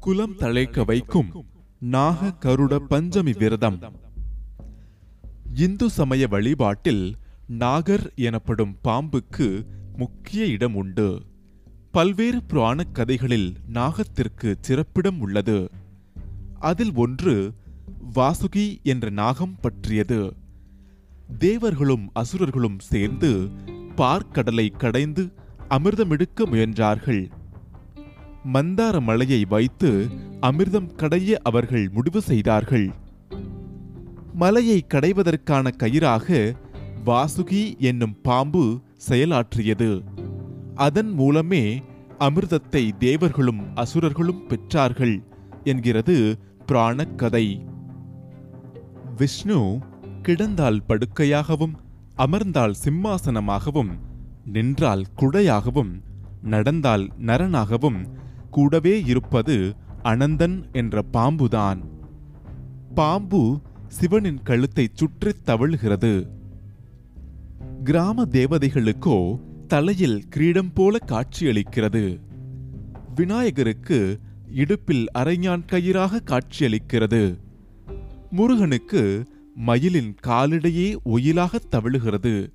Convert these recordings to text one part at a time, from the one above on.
குலம் தழைக்க வைக்கும் நாக கருட பஞ்சமி விரதம். இந்து சமய வழிபாட்டில் நாகர் எனப்படும் பாம்புக்கு முக்கிய இடம் உண்டு. பல்வேறு புராணக் கதைகளில் நாகத்திற்கு சிறப்பிடம் உள்ளது. அதில் ஒன்று வாசுகி என்ற நாகம் பற்றியது. தேவர்களும் அசுரர்களும் சேர்ந்து பார்க்கடலை கடைந்து அமிர்தமெடுக்க முயன்றார்கள். மந்தார மலையை வைத்து அமிர்தம் கடைய அவர்கள் முடிவு செய்தார்கள். மலையை கடைவதற்கான கயிறாக வாசுகி என்னும் பாம்பு செயலாற்றியது. அதன் மூலமே அமிர்தத்தை தேவர்களும் அசுரர்களும் பெற்றார்கள் என்கிறது புராணக் கதை விஷ்ணு கிடந்தால் படுக்கையாகவும் அமர்ந்தால் சிம்மாசனமாகவும் நின்றால் குடையாகவும் நடந்தால் நரனாகவும் கூடவே இருப்பது அனந்தன் என்ற பாம்புதான். பாம்பு சிவனின் கழுத்தை சுற்றித் தவழுகிறது. கிராம தேவதைகளுக்கோ தலையில் கிரீடம் போல காட்சியளிக்கிறது. விநாயகருக்கு இடுப்பில் அரைஞான் கயிறாக காட்சியளிக்கிறது. முருகனுக்கு மயிலின் காலிடையே ஒயிலாக தவழுகிறது.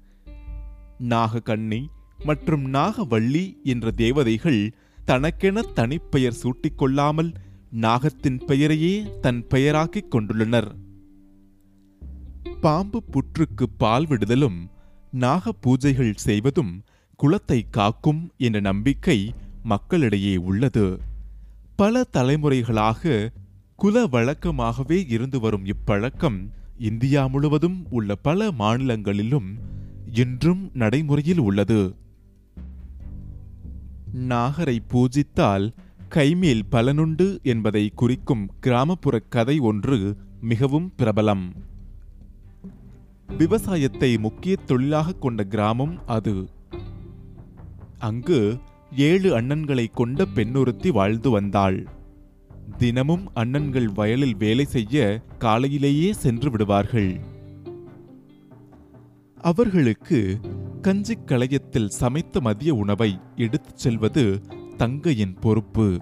நாககன்னி மற்றும் நாகவள்ளி என்ற தேவதைகள் தனக்கென தனிப்பெயர் சூட்டிக்கொள்ளாமல் நாகத்தின் பெயரையே தன் பெயராக்கிக் கொண்டுள்ளனர். பாம்பு புற்றுக்கு பால் விடுதலும் நாக பூஜைகள் செய்வதும் குலத்தை காக்கும் என்ற நம்பிக்கை மக்களிடையே உள்ளது. பல தலைமுறைகளாக குல வழக்கமாகவே இருந்து வரும் இப்பழக்கம் இந்தியா முழுவதும் உள்ள பல மாநிலங்களிலும் இன்றும் நடைமுறையில் உள்ளது. நாகரை பூஜித்தால் கைமேல் பலனுண்டு என்பதை குறிக்கும் கிராமப்புற கதை ஒன்று மிகவும் பிரபலம். விவசாயத்தை முக்கிய தொழிலாக கொண்ட கிராமம் அது. அங்கு ஏழு அண்ணன்களை கொண்ட பெண்ணொருத்தி வாழ்ந்து வந்தாள். தினமும் அண்ணன்கள் வயலில் வேலை செய்ய காலையிலேயே சென்று விடுவார்கள். அவர்களுக்கு கஞ்சிக் களையத்தில் சமைத்த மதிய உணவை எடுத்துச் செல்வது தங்கையின் பொறுப்பு.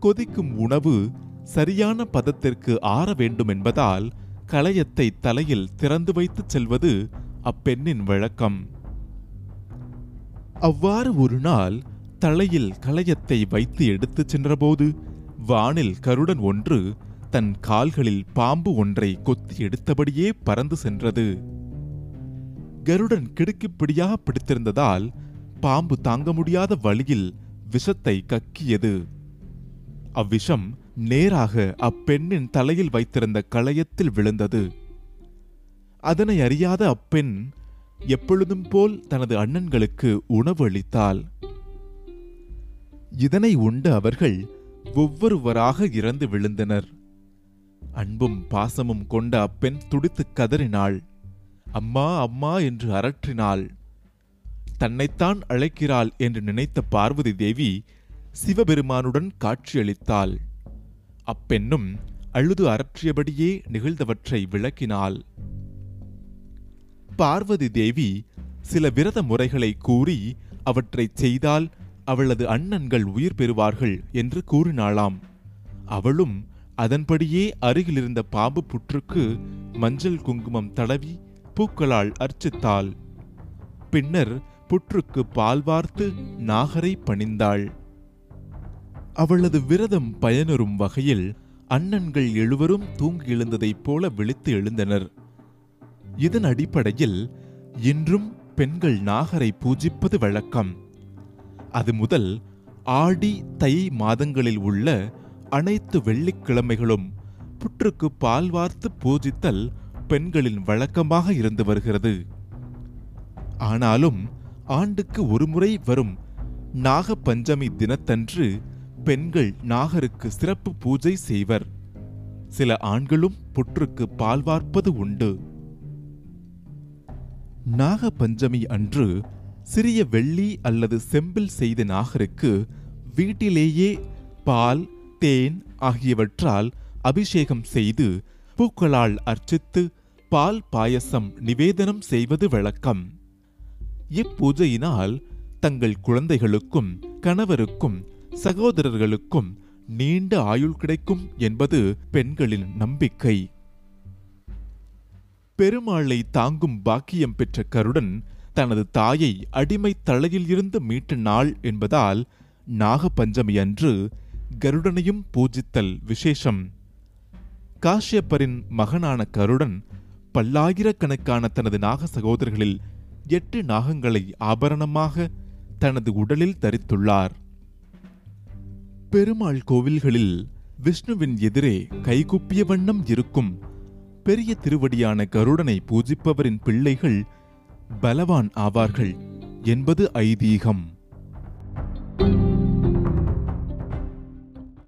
கொதிக்கும் உணவு சரியான பதத்திற்கு ஆற வேண்டும் என்பதால் களையத்தை தலையில் திறந்து வைத்துச் செல்வது அப்பெண்ணின் வழக்கம். அவ்வாறு ஒரு நாள் தலையில் களையத்தை வைத்து எடுத்துச் சென்றபோது வானில் கருடன் ஒன்று தன் கால்களில் பாம்பு ஒன்றை கொத்தி எடுத்தபடியே பறந்து சென்றது. கருடன் கிடுக்கிப்பிடியாக பிடித்திருந்ததால் பாம்பு தாங்க முடியாத வழியில் விஷத்தை கக்கியது. அவ்விஷம் நேராக அப்பெண்ணின் தலையில் வைத்திருந்த களையத்தில் விழுந்தது. அதனை அறியாத அப்பெண் எப்பொழுதும் போல் தனது அண்ணன்களுக்கு உணவு அளித்தாள். இதனை உண்டு அவர்கள் ஒவ்வொருவராக இறந்து விழுந்தனர். அன்பும் பாசமும் கொண்ட அப்பெண் துடித்துக் கதறினாள். அம்மா அம்மா என்று அரற்றினாள் தன்னைத்தான் அழைக்கிறாள் என்று நினைத்த பார்வதி தேவி சிவபெருமானுடன் காட்சியளித்தாள். அப்பெண்ணும் அழுது அரற்றியபடியே நிகழ்ந்தவற்றை விளக்கினாள். பார்வதி தேவி சில விரத முறைகளை கூறி அவற்றைச் செய்தால் அவளது அண்ணன்கள் உயிர் பெறுவார்கள் என்று கூறினாளாம். அவளும் அதன்படியே அருகிலிருந்த பாம்பு புற்றுக்கு மஞ்சள் குங்குமம் தடவி பூக்களால் அர்ச்சித்தாள். பின்னர் புற்றுக்கு பால் வார்த்து நாகரை பணிந்தாள். அவளது விரதம் பயனரும் வகையில் அண்ணன்கள் எழுவரும் தூங்கி எழுந்ததைப் போல விழித்து எழுந்தனர். இதன் அடிப்படையில் இன்றும் பெண்கள் நாகரை பூஜிப்பது வழக்கம். அது முதல் ஆடி தை மாதங்களில் உள்ள அனைத்து வெள்ளிக்கிழமைகளும் புற்றுக்கு பால் வார்த்து பூஜித்தல் பெண்களின் வழக்கமாக இருந்து வருகிறது. ஆனாலும் ஆண்டுக்கு ஒருமுறை வரும் நாக பஞ்சமி தினத்தன்று பெண்கள் நாகருக்கு சிறப்பு பூஜை செய்வர். சில ஆண்களும் புற்றுக்கு பால் வார்ப்பது உண்டு. நாக பஞ்சமி அன்று சிறிய வெள்ளி அல்லது செம்பில் செய்த நாகருக்கு வீட்டிலேயே பால் தேன் ஆகியவற்றால் அபிஷேகம் செய்து பூக்களால் அர்ச்சித்து பால் பாயசம் நிவேதனம் செய்வது வழக்கம். இப்பூஜையினால் தங்கள் குழந்தைகளுக்கும் கணவருக்கும் சகோதரர்களுக்கும் நீண்ட ஆயுள் கிடைக்கும் என்பது பெண்களின் நம்பிக்கை. பெருமாளை தாங்கும் பாக்கியம் பெற்ற கருடன் தனது தாயை அடிமை தலையில் இருந்து மீட்ட நாள் என்பதால் நாகபஞ்சமி அன்று கருடனையும் பூஜித்தல் விசேஷம். காஷ்யப்பரின் மகனான கருடன் பல்லாயிரக்கணக்கான தனது நாக சகோதரர்களில் எட்டு நாகங்களை ஆபரணமாக தனது உடலில் தரித்துள்ளார். பெருமாள் கோவில்களில் விஷ்ணுவின் எதிரே கைகுப்பிய வண்ணம் இருக்கும் பெரிய திருவடியான கருடனை பூஜிப்பவரின் பிள்ளைகள் பலவான் ஆவார்கள் என்பது ஐதீகம்.